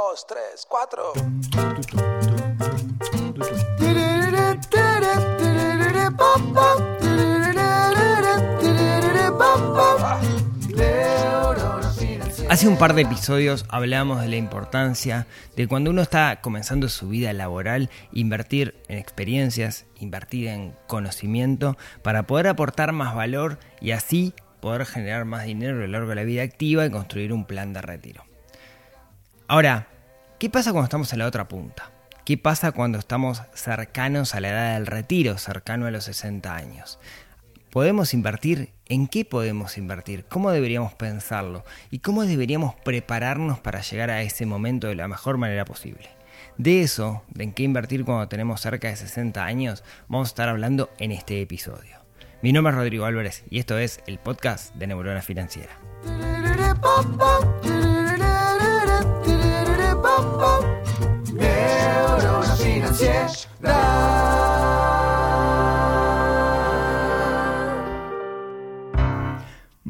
dos, tres, cuatro. Hace un par de episodios hablamos de la importancia de cuando uno está comenzando su vida laboral, invertir en experiencias, invertir en conocimiento para poder aportar más valor y así poder generar más dinero a lo largo de la vida activa y construir un plan de retiro. Ahora, ¿qué pasa cuando estamos en la otra punta? ¿Qué pasa cuando estamos cercanos a la edad del retiro, cercano a los 60 años? ¿Podemos invertir? ¿En qué podemos invertir? ¿Cómo deberíamos pensarlo? ¿Y cómo deberíamos prepararnos para llegar a ese momento de la mejor manera posible? De eso, de en qué invertir cuando tenemos cerca de 60 años, vamos a estar hablando en este episodio. Mi nombre es Rodrigo Álvarez y esto es el podcast de Neurona Financiera. Financiera.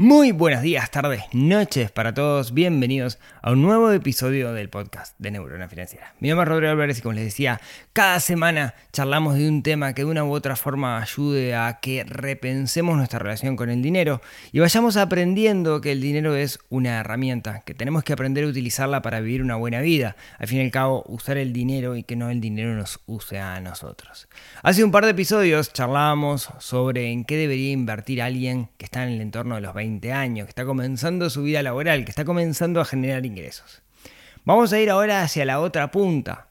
Muy buenos días, tardes, noches para todos. Bienvenidos a un nuevo episodio del podcast de Neurona Financiera. Mi nombre es Rodrigo Álvarez y como les decía, cada semana charlamos de un tema que de una u otra forma ayude a que repensemos nuestra relación con el dinero y vayamos aprendiendo que el dinero es una herramienta, que tenemos que aprender a utilizarla para vivir una buena vida. Al fin y al cabo, usar el dinero y que no el dinero nos use a nosotros. Hace un par de episodios charlábamos sobre en qué debería invertir alguien que está en el entorno de los 20 años, que está comenzando su vida laboral, que está comenzando a generar ingresos. Vamos a ir ahora hacia la otra punta.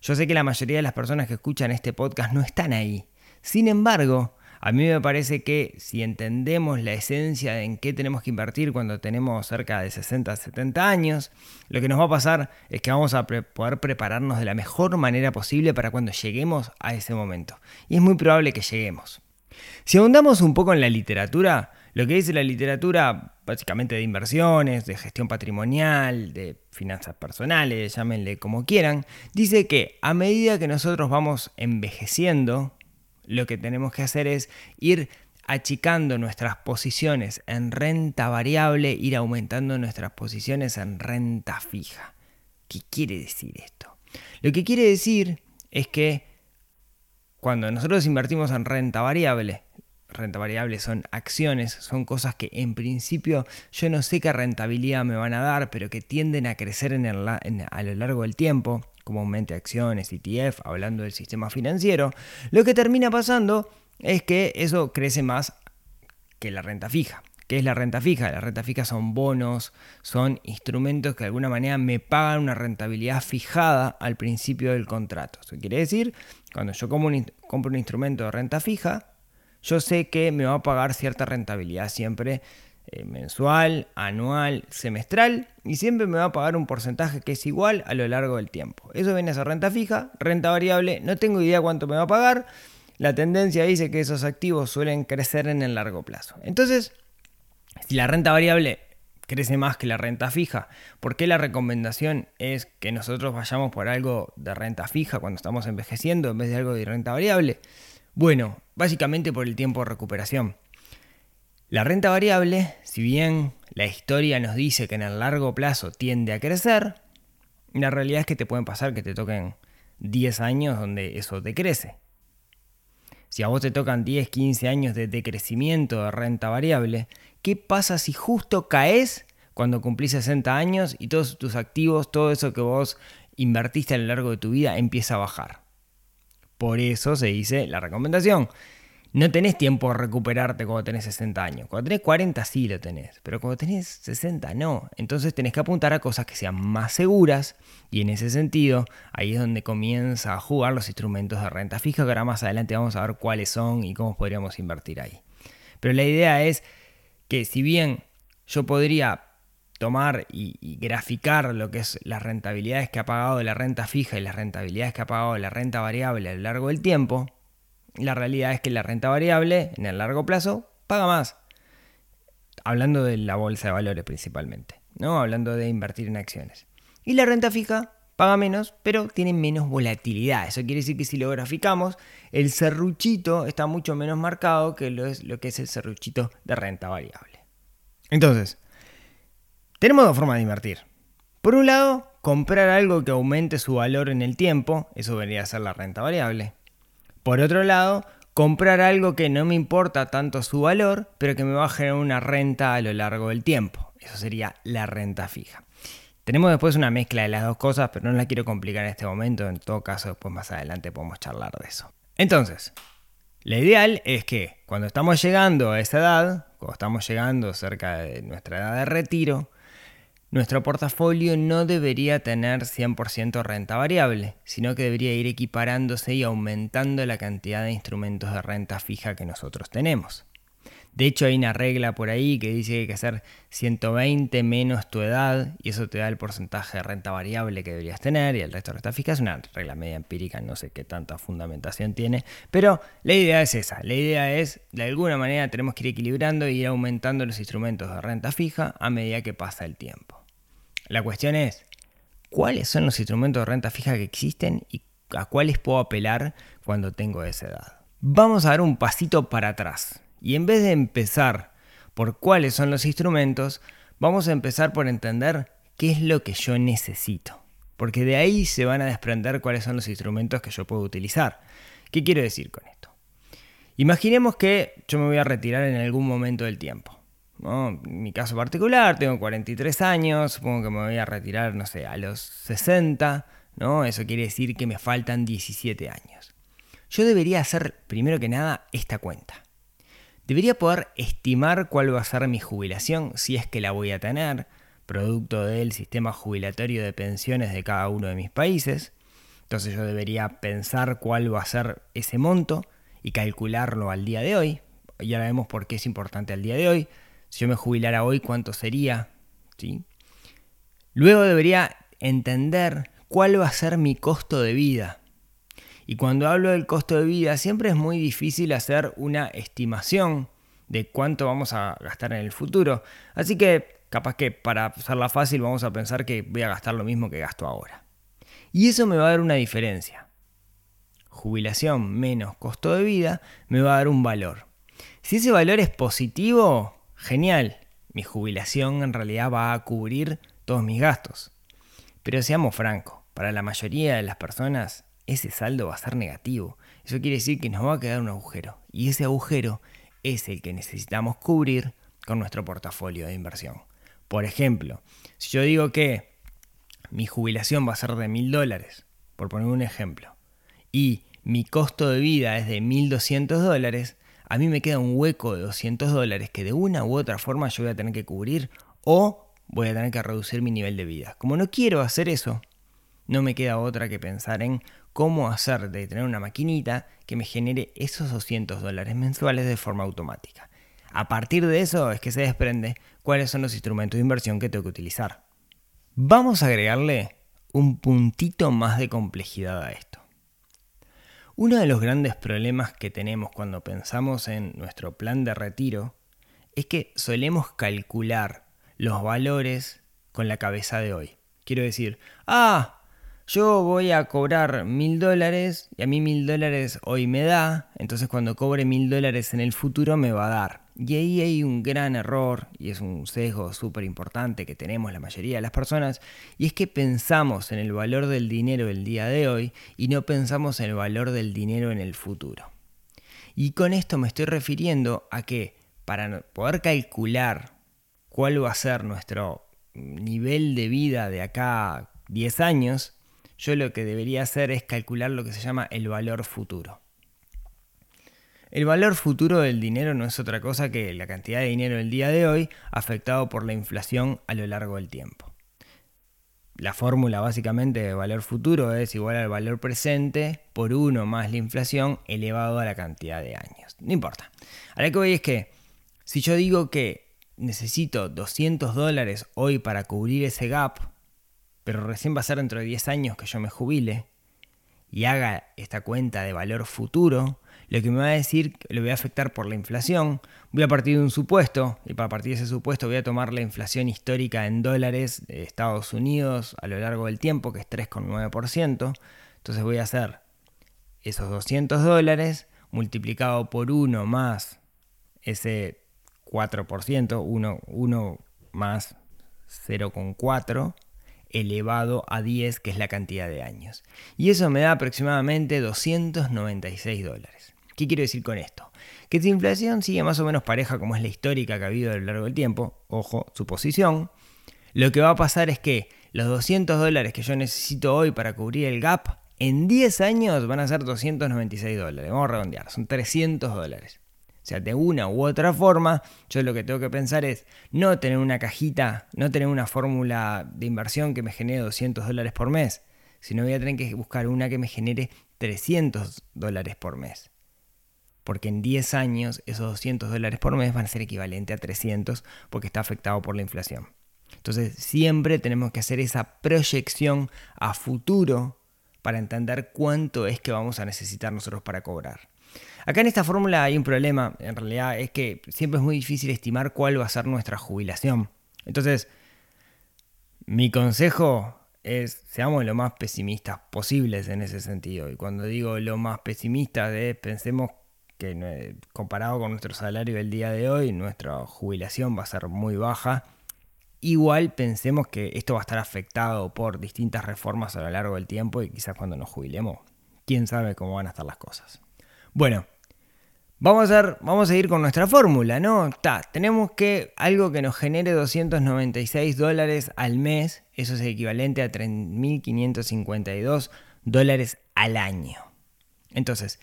Yo sé que la mayoría de las personas que escuchan este podcast no están ahí. Sin embargo, a mí me parece que si entendemos la esencia de en qué tenemos que invertir cuando tenemos cerca de 60, 70 años, lo que nos va a pasar es que vamos a poder prepararnos de la mejor manera posible para cuando lleguemos a ese momento. Y es muy probable que lleguemos. Si ahondamos un poco en la literatura, lo que dice la literatura, básicamente de inversiones, de gestión patrimonial, de finanzas personales, llámenle como quieran, dice que a medida que nosotros vamos envejeciendo, lo que tenemos que hacer es ir achicando nuestras posiciones en renta variable, ir aumentando nuestras posiciones en renta fija. ¿Qué quiere decir esto? Lo que quiere decir es que cuando nosotros invertimos en renta variable, renta variable son acciones, son cosas que en principio yo no sé qué rentabilidad me van a dar, pero que tienden a crecer en a lo largo del tiempo, comúnmente acciones, ETF, hablando del sistema financiero, lo que termina pasando es que eso crece más que la renta fija. ¿Qué es la renta fija? La renta fija son bonos, son instrumentos que de alguna manera me pagan una rentabilidad fijada al principio del contrato. Eso quiere decir, cuando yo compro un instrumento de renta fija, yo sé que me va a pagar cierta rentabilidad siempre eh, mensual, anual, semestral y siempre me va a pagar un porcentaje que es igual a lo largo del tiempo. Eso viene a ser renta fija, renta variable, no tengo idea cuánto me va a pagar. La tendencia dice que esos activos suelen crecer en el largo plazo. Entonces, si la renta variable crece más que la renta fija, ¿por qué la recomendación es que nosotros vayamos por algo de renta fija cuando estamos envejeciendo en vez de algo de renta variable? Bueno, básicamente por el tiempo de recuperación. La renta variable, si bien la historia nos dice que en el largo plazo tiende a crecer, la realidad es que te pueden pasar que te toquen 10 años donde eso decrece. Si a vos te tocan 10, 15 años de decrecimiento de renta variable, ¿qué pasa si justo caes cuando cumplís 60 años y todos tus activos, todo eso que vos invertiste a lo largo de tu vida empieza a bajar? Por eso se dice la recomendación. No tenés tiempo de recuperarte cuando tenés 60 años. Cuando tenés 40 sí lo tenés, pero cuando tenés 60 no. Entonces tenés que apuntar a cosas que sean más seguras y en ese sentido ahí es donde comienza a jugar los instrumentos de renta fija que ahora más adelante vamos a ver cuáles son y cómo podríamos invertir ahí. Pero la idea es que si bien yo podría tomar y, graficar lo que es las rentabilidades que ha pagado la renta fija y las rentabilidades que ha pagado la renta variable a lo largo del tiempo, la realidad es que la renta variable en el largo plazo paga más. Hablando de la bolsa de valores principalmente, ¿no? Hablando de invertir en acciones. Y la renta fija paga menos, pero tiene menos volatilidad. Eso quiere decir que si lo graficamos, el serruchito está mucho menos marcado que lo, es, lo que es el serruchito de renta variable. Entonces, tenemos dos formas de invertir. Por un lado, comprar algo que aumente su valor en el tiempo, eso vendría a ser la renta variable. Por otro lado, comprar algo que no me importa tanto su valor, pero que me va a generar una renta a lo largo del tiempo. Eso sería la renta fija. Tenemos después una mezcla de las dos cosas, pero no la quiero complicar en este momento. En todo caso, después más adelante podemos charlar de eso. Entonces, lo ideal es que cuando estamos llegando a esa edad, cuando estamos llegando cerca de nuestra edad de retiro, nuestro portafolio no debería tener 100% renta variable, sino que debería ir equiparándose y aumentando la cantidad de instrumentos de renta fija que nosotros tenemos. De hecho, hay una regla por ahí que dice que hay que hacer 120 menos tu edad y eso te da el porcentaje de renta variable que deberías tener y el resto de renta fija. Es una regla media empírica, no sé qué tanta fundamentación tiene, pero la idea es esa. La idea es, de alguna manera, tenemos que ir equilibrando y ir aumentando los instrumentos de renta fija a medida que pasa el tiempo. La cuestión es, ¿cuáles son los instrumentos de renta fija que existen y a cuáles puedo apelar cuando tengo esa edad? Vamos a dar un pasito para atrás y en vez de empezar por cuáles son los instrumentos, vamos a empezar por entender qué es lo que yo necesito. Porque de ahí se van a desprender cuáles son los instrumentos que yo puedo utilizar. ¿Qué quiero decir con esto? Imaginemos que yo me voy a retirar en algún momento del tiempo. En mi caso particular, tengo 43 años, supongo que me voy a retirar, no sé, a los 60, ¿no? Eso quiere decir que me faltan 17 años. Yo debería hacer, primero que nada, esta cuenta. Debería poder estimar cuál va a ser mi jubilación, si es que la voy a tener, producto del sistema jubilatorio de pensiones de cada uno de mis países. Entonces yo debería pensar cuál va a ser ese monto y calcularlo al día de hoy. Ya vemos por qué es importante al día de hoy si yo me jubilara hoy, ¿cuánto sería? ¿Sí? Luego debería entender cuál va a ser mi costo de vida. Y cuando hablo del costo de vida, siempre es muy difícil hacer una estimación de cuánto vamos a gastar en el futuro. Así que capaz que para hacerla fácil vamos a pensar que voy a gastar lo mismo que gasto ahora. Y eso me va a dar una diferencia. Jubilación menos costo de vida me va a dar un valor. Si ese valor es positivo, genial, mi jubilación en realidad va a cubrir todos mis gastos. Pero seamos francos, para la mayoría de las personas ese saldo va a ser negativo. Eso quiere decir que nos va a quedar un agujero. Y ese agujero es el que necesitamos cubrir con nuestro portafolio de inversión. Por ejemplo, si yo digo que mi jubilación va a ser de mil dólares, por poner un ejemplo, y mi costo de vida es de 1.200 dólares, a mí me queda un hueco de 200 dólares que de una u otra forma yo voy a tener que cubrir o voy a tener que reducir mi nivel de vida. Como no quiero hacer eso, no me queda otra que pensar en cómo hacer de tener una maquinita que me genere esos 200 dólares mensuales de forma automática. A partir de eso es que se desprende cuáles son los instrumentos de inversión que tengo que utilizar. Vamos a agregarle un puntito más de complejidad a esto. Uno de los grandes problemas que tenemos cuando pensamos en nuestro plan de retiro es que solemos calcular los valores con la cabeza de hoy. Quiero decir, ah, yo voy a cobrar mil dólares y a mí mil dólares hoy me da, entonces cuando cobre mil dólares en el futuro me va a dar. Y ahí hay un gran error, y es un sesgo súper importante que tenemos la mayoría de las personas, y es que pensamos en el valor del dinero el día de hoy y no pensamos en el valor del dinero en el futuro. Y con esto me estoy refiriendo a que para poder calcular cuál va a ser nuestro nivel de vida de acá a 10 años, yo lo que debería hacer es calcular lo que se llama el valor futuro. El valor futuro del dinero no es otra cosa que la cantidad de dinero del día de hoy afectado por la inflación a lo largo del tiempo. La fórmula básicamente de valor futuro es igual al valor presente por 1 más la inflación elevado a la cantidad de años. No importa. Ahora que voy es que si yo digo que necesito 200 dólares hoy para cubrir ese gap, pero recién va a ser dentro de 10 años que yo me jubile y haga esta cuenta de valor futuro, lo que me va a decir lo voy a afectar por la inflación. Voy a partir de un supuesto y para partir de ese supuesto voy a tomar la inflación histórica en dólares de Estados Unidos a lo largo del tiempo, que es 3,9%. Entonces voy a hacer esos 200 dólares multiplicado por 1 más ese 4%, 1, 1 más 0,4 elevado a 10, que es la cantidad de años. Y eso me da aproximadamente 296 dólares. ¿Qué quiero decir con esto? Que si inflación sigue más o menos pareja como es la histórica que ha habido a lo largo del tiempo, ojo, su posición, lo que va a pasar es que los 200 dólares que yo necesito hoy para cubrir el gap, en 10 años van a ser 296 dólares. Vamos a redondear, son 300 dólares. O sea, de una u otra forma, yo lo que tengo que pensar es no tener una cajita, no tener una fórmula de inversión que me genere 200 dólares por mes, sino voy a tener que buscar una que me genere 300 dólares por mes. Porque en 10 años esos 200 dólares por mes van a ser equivalente a 300 porque está afectado por la inflación. Entonces siempre tenemos que hacer esa proyección a futuro para entender cuánto es que vamos a necesitar nosotros para cobrar. Acá en esta fórmula hay un problema, en realidad es que siempre es muy difícil estimar cuál va a ser nuestra jubilación. Entonces, mi consejo es, seamos lo más pesimistas posibles en ese sentido. Y cuando digo lo más pesimistas es, pensemos que comparado con nuestro salario del día de hoy, nuestra jubilación va a ser muy baja. Igual pensemos que esto va a estar afectado por distintas reformas a lo largo del tiempo y quizás cuando nos jubilemos, quién sabe cómo van a estar las cosas. Bueno, vamos a, vamos a ir con nuestra fórmula, ¿no? tenemos que algo que nos genere 296 dólares al mes, eso es equivalente a 3.552 dólares al año. Entonces,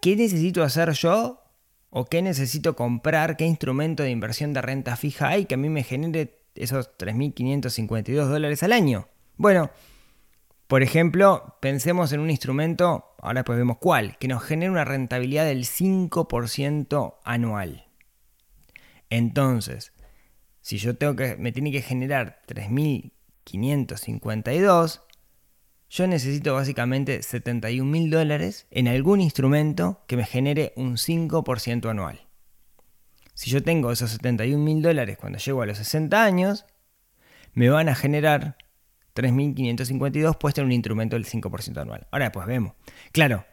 ¿qué necesito hacer yo? ¿O qué necesito comprar? ¿Qué instrumento de inversión de renta fija hay que a mí me genere esos 3.552 dólares al año? Bueno, por ejemplo, pensemos en un instrumento, ahora pues vemos cuál, que nos genere una rentabilidad del 5% anual. Entonces, si yo tengo que, me tiene que generar 3.552, yo necesito básicamente 71.000 dólares en algún instrumento que me genere un 5% anual. Si yo tengo esos 71.000 dólares cuando llego a los 60 años, me van a generar 3.552 puesto en un instrumento del 5% anual. Ahora pues vemos. Claro,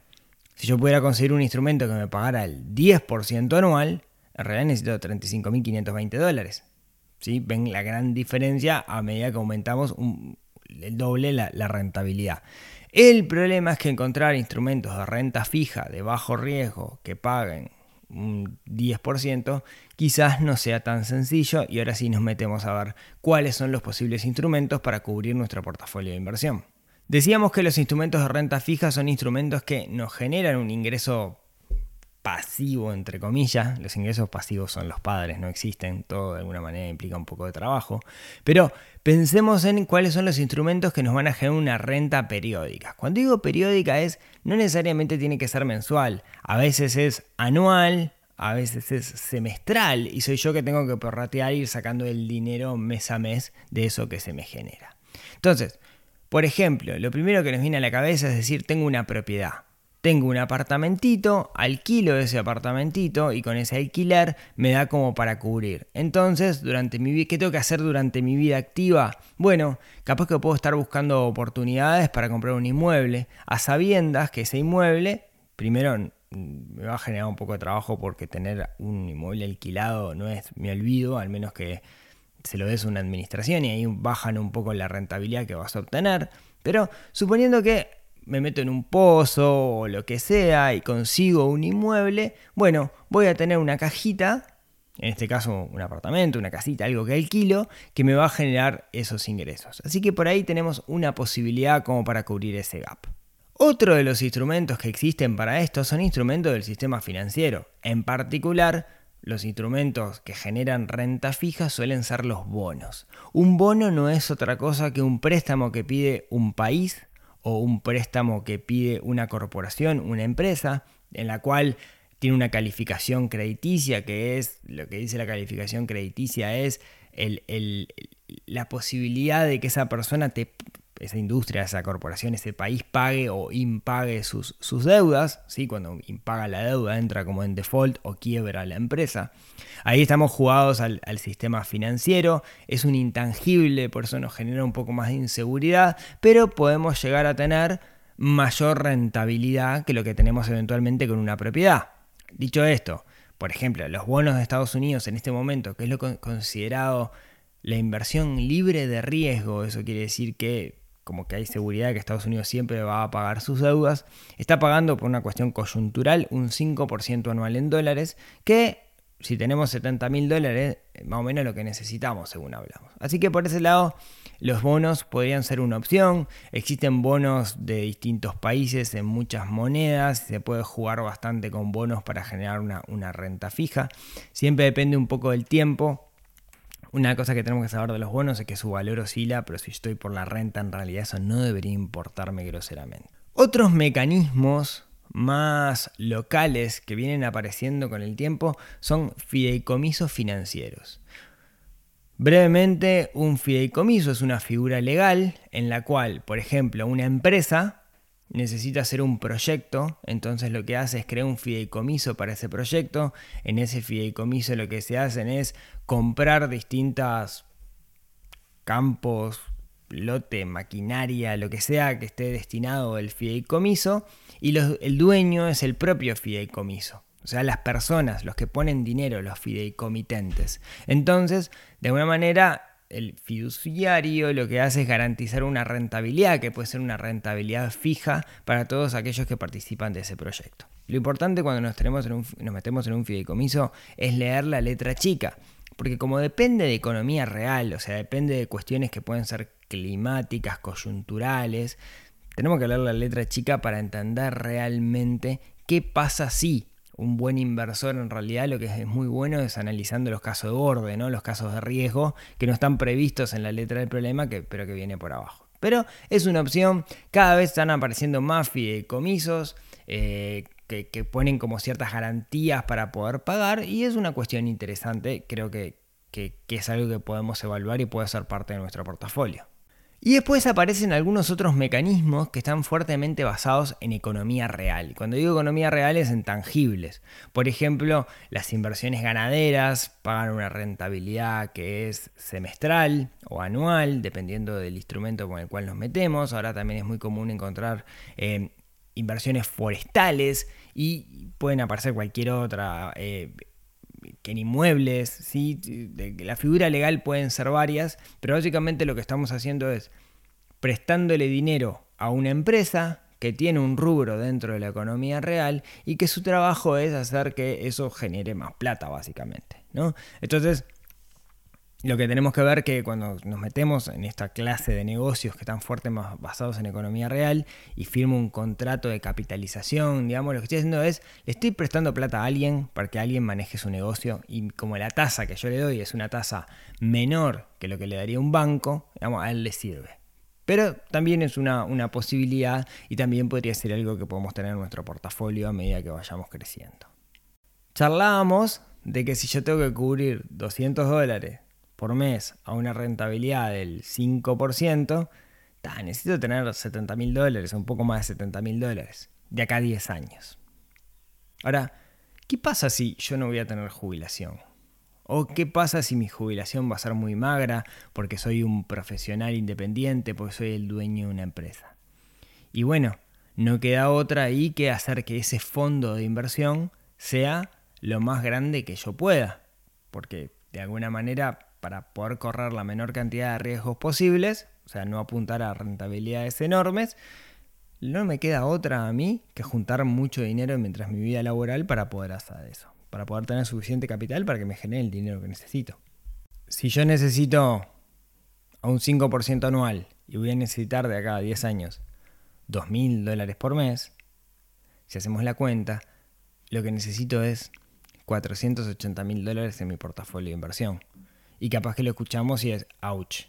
si yo pudiera conseguir un instrumento que me pagara el 10% anual, en realidad necesito 35.520 dólares. ¿Sí? Ven la gran diferencia a medida que aumentamos el doble la rentabilidad. El problema es que encontrar instrumentos de renta fija de bajo riesgo que paguen un 10%, quizás no sea tan sencillo y ahora sí nos metemos a ver cuáles son los posibles instrumentos para cubrir nuestro portafolio de inversión. Decíamos que los instrumentos de renta fija son instrumentos que nos generan un ingreso pasivo, entre comillas. Los ingresos pasivos son los padres, no existen, todo de alguna manera implica un poco de trabajo. Pero pensemos en cuáles son los instrumentos que nos van a generar una renta periódica. Cuando digo periódica es, no necesariamente tiene que ser mensual, a veces es anual, a veces es semestral y soy yo que tengo que prorratear y ir sacando el dinero mes a mes de eso que se me genera. Entonces, por ejemplo, lo primero que nos viene a la cabeza es decir, tengo una propiedad tengo un apartamentito, alquilo ese apartamentito y con ese alquiler me da como para cubrir. Entonces, durante mi ¿qué tengo que hacer durante mi vida activa? Bueno, capaz que puedo estar buscando oportunidades para comprar un inmueble, a sabiendas que ese inmueble, primero mm, me va a generar un poco de trabajo porque tener un inmueble alquilado no es mi olvido, al menos que se lo des una administración y ahí bajan un poco la rentabilidad que vas a obtener. Pero suponiendo que me meto en un pozo o lo que sea y consigo un inmueble, bueno, voy a tener una cajita, en este caso un apartamento, una casita, algo que alquilo, que me va a generar esos ingresos. Así que por ahí tenemos una posibilidad como para cubrir ese gap. Otro de los instrumentos que existen para esto son instrumentos del sistema financiero. En particular, los instrumentos que generan renta fija suelen ser los bonos. Un bono no es otra cosa que un préstamo que pide un país o un préstamo que pide una corporación, una empresa, en la cual tiene una calificación crediticia, que es, lo que dice la calificación crediticia es la posibilidad de que esa persona te esa industria, esa corporación, ese país pague o impague sus, sus deudas, ¿sí? cuando impaga la deuda entra como en default o quiebra la empresa. Ahí estamos jugados al, al, sistema financiero, es un intangible, por eso nos genera un poco más de inseguridad, pero podemos llegar a tener mayor rentabilidad que lo que tenemos eventualmente con una propiedad. Dicho esto, por ejemplo, los bonos de Estados Unidos en este momento, que es lo considerado la inversión libre de riesgo, eso quiere decir que como que hay seguridad que Estados Unidos siempre va a pagar sus deudas, está pagando por una cuestión coyuntural un 5% anual en dólares, que si tenemos 70 mil dólares, más o menos lo que necesitamos, según hablamos. Así que por ese lado, los bonos podrían ser una opción. Existen bonos de distintos países en muchas monedas. Se puede jugar bastante con bonos para generar una, una renta fija. Siempre depende un poco del tiempo. Una cosa que tenemos que saber de los bonos es que su valor oscila, pero si estoy por la renta, en realidad eso no debería importarme groseramente. Otros mecanismos más locales que vienen apareciendo con el tiempo son fideicomisos financieros. Brevemente, un fideicomiso es una figura legal en la cual, por ejemplo, una empresa necesita hacer un proyecto, entonces lo que hace es crear un fideicomiso para ese proyecto. En ese fideicomiso lo que se hacen es comprar distintos campos, lote, maquinaria, lo que sea que esté destinado al fideicomiso, y el dueño es el propio fideicomiso. O sea, las personas, los que ponen dinero, los fideicomitentes. Entonces, de alguna manera, el fiduciario lo que hace es garantizar una rentabilidad, que puede ser una rentabilidad fija para todos aquellos que participan de ese proyecto. Lo importante cuando nos, tenemos nos metemos en un fideicomiso es leer la letra chica, porque como depende de economía real, o sea, depende de cuestiones que pueden ser climáticas, coyunturales, tenemos que leer la letra chica para entender realmente qué pasa si un buen inversor en realidad lo que es muy bueno es analizando los casos de borde, los casos de riesgo que no están previstos en la letra del problema, que, pero que viene por abajo. Pero es una opción, cada vez están apareciendo más fideicomisos eh, que, ponen como ciertas garantías para poder pagar y es una cuestión interesante, creo que es algo que podemos evaluar y puede ser parte de nuestro portafolio. Y después aparecen algunos otros mecanismos que están fuertemente basados en economía real. Cuando digo economía real es en tangibles. Por ejemplo, las inversiones ganaderas pagan una rentabilidad que es semestral o anual, dependiendo del instrumento con el cual nos metemos. Ahora también es muy común encontrar eh, inversiones forestales y pueden aparecer cualquier otra. Eh, que en inmuebles, ¿sí? la figura legal pueden ser varias, pero básicamente lo que estamos haciendo es prestándole dinero a una empresa que tiene un rubro dentro de la economía real y que su trabajo es hacer que eso genere más plata, básicamente. ¿no? Entonces, lo que tenemos que ver que cuando nos metemos en esta clase de negocios que están fuertes más basados en economía real y firmo un contrato de capitalización, digamos, lo que estoy haciendo es, le estoy prestando plata a alguien para que alguien maneje su negocio y como la tasa que yo le doy es una tasa menor que lo que le daría un banco, digamos, a él le sirve. Pero también es una, una posibilidad y también podría ser algo que podemos tener en nuestro portafolio a medida que vayamos creciendo. Charlábamos de que si yo tengo que cubrir 200 dólares por mes a una rentabilidad del 5%, necesito tener 70 mil dólares, un poco más de 70 mil dólares, de acá a 10 años. Ahora, ¿qué pasa si yo no voy a tener jubilación? ¿O qué pasa si mi jubilación va a ser muy magra porque soy un profesional independiente, porque soy el dueño de una empresa? Y bueno, no queda otra ahí que hacer que ese fondo de inversión sea lo más grande que yo pueda. Porque de alguna manera para poder correr la menor cantidad de riesgos posibles, o sea, no apuntar a rentabilidades enormes, no me queda otra a mí que juntar mucho dinero mientras mi vida laboral para poder hacer eso, para poder tener suficiente capital para que me genere el dinero que necesito. Si yo necesito a un 5% anual y voy a necesitar de acá a 10 años 2.000 dólares por mes, si hacemos la cuenta, lo que necesito es 480.000 dólares en mi portafolio de inversión. Y capaz que lo escuchamos y es, ouch.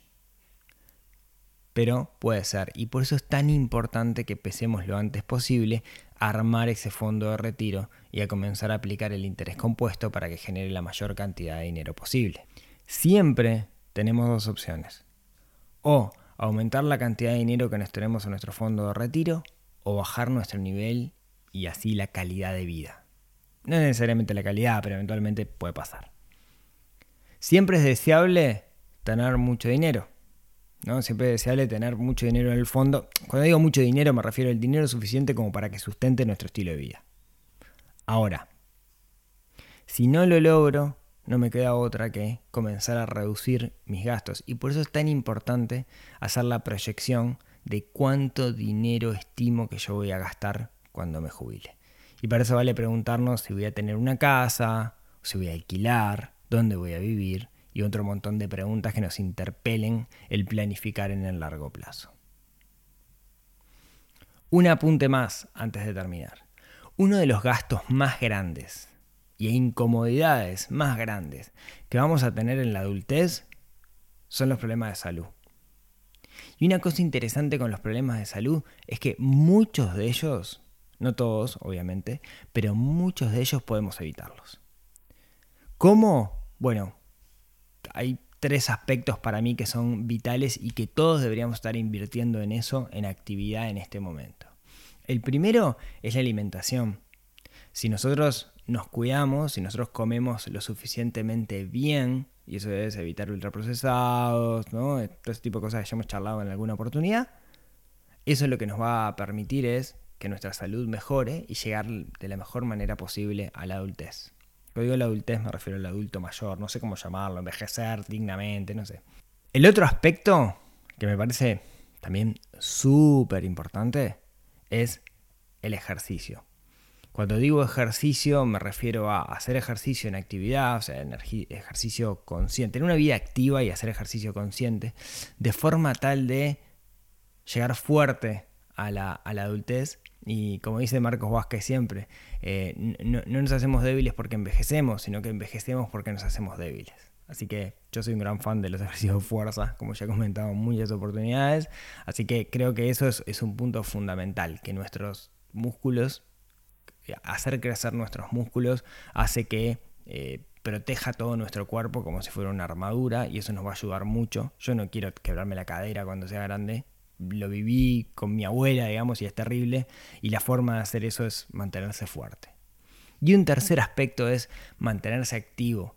Pero puede ser. Y por eso es tan importante que empecemos lo antes posible a armar ese fondo de retiro y a comenzar a aplicar el interés compuesto para que genere la mayor cantidad de dinero posible. Siempre tenemos dos opciones. O aumentar la cantidad de dinero que nos tenemos en nuestro fondo de retiro o bajar nuestro nivel y así la calidad de vida. No necesariamente la calidad, pero eventualmente puede pasar. Siempre es deseable tener mucho dinero. ¿no? Siempre es deseable tener mucho dinero en el fondo. Cuando digo mucho dinero me refiero al dinero suficiente como para que sustente nuestro estilo de vida. Ahora, si no lo logro, no me queda otra que comenzar a reducir mis gastos. Y por eso es tan importante hacer la proyección de cuánto dinero estimo que yo voy a gastar cuando me jubile. Y para eso vale preguntarnos si voy a tener una casa, si voy a alquilar, dónde voy a vivir y otro montón de preguntas que nos interpelen el planificar en el largo plazo. Un apunte más antes de terminar. Uno de los gastos más grandes y incomodidades más grandes que vamos a tener en la adultez son los problemas de salud. Y una cosa interesante con los problemas de salud es que muchos de ellos, no todos obviamente, pero muchos de ellos podemos evitarlos. ¿Cómo? Bueno, hay tres aspectos para mí que son vitales y que todos deberíamos estar invirtiendo en eso, en actividad en este momento. El primero es la alimentación. Si nosotros nos cuidamos, si nosotros comemos lo suficientemente bien, y eso es evitar ultraprocesados, ¿no? todo ese tipo de cosas que ya hemos charlado en alguna oportunidad, eso lo que nos va a permitir es que nuestra salud mejore y llegar de la mejor manera posible a la adultez. Cuando digo la adultez me refiero al adulto mayor, no sé cómo llamarlo, envejecer dignamente, no sé. El otro aspecto que me parece también súper importante es el ejercicio. Cuando digo ejercicio me refiero a hacer ejercicio en actividad, o sea, ejercicio consciente, tener una vida activa y hacer ejercicio consciente, de forma tal de llegar fuerte a la, adultez y como dice Marcos Vázquez siempre, eh, no, no, nos hacemos débiles porque envejecemos, sino que envejecemos porque nos hacemos débiles. Así que yo soy un gran fan de los ejercicios de fuerza, como ya he comentado en muchas oportunidades. Así que creo que eso es, es un punto fundamental, que nuestros músculos hacer crecer nuestros músculos hace que eh, proteja todo nuestro cuerpo como si fuera una armadura y eso nos va a ayudar mucho. Yo no quiero quebrarme la cadera cuando sea grande. Lo viví con mi abuela, digamos, y es terrible. Y la forma de hacer eso es mantenerse fuerte. Y un tercer aspecto es mantenerse activo.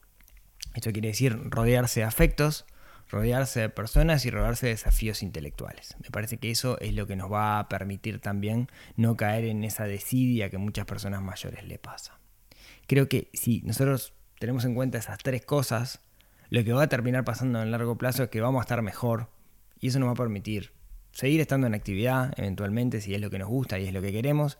Esto quiere decir rodearse de afectos, rodearse de personas y rodearse de desafíos intelectuales. Me parece que eso es lo que nos va a permitir también no caer en esa desidia que muchas personas mayores le pasa. Creo que si nosotros tenemos en cuenta esas tres cosas, lo que va a terminar pasando en el largo plazo es que vamos a estar mejor y eso nos va a permitir seguir estando en actividad eventualmente si es lo que nos gusta y es lo que queremos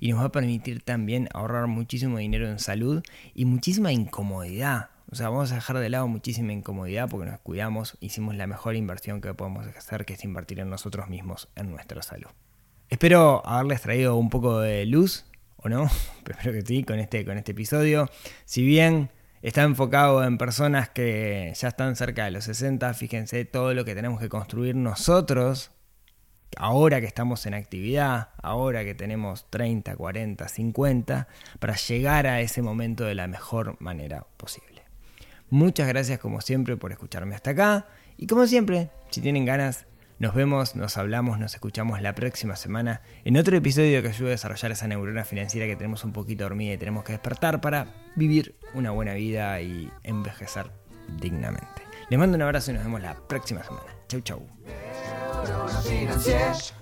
y nos va a permitir también ahorrar muchísimo dinero en salud y muchísima incomodidad o sea, vamos a dejar de lado muchísima incomodidad porque nos cuidamos, hicimos la mejor inversión que podemos hacer, que es invertir en nosotros mismos, en nuestra salud. Espero haberles traído un poco de luz, o no, espero que sí, este, con este episodio. Si bien está enfocado en personas que ya están cerca de los 60, fíjense todo lo que tenemos que construir nosotros ahora que estamos en actividad, ahora que tenemos 30, 40, 50, para llegar a ese momento de la mejor manera posible. Muchas gracias como siempre por escucharme hasta acá. Y como siempre, si tienen ganas, nos vemos, nos hablamos, nos escuchamos la próxima semana en otro episodio que ayude a desarrollar esa neurona financiera que tenemos un poquito dormida y tenemos que despertar para vivir una buena vida y envejecer dignamente. Les mando un abrazo y nos vemos la próxima semana. Chau, chau. financieras.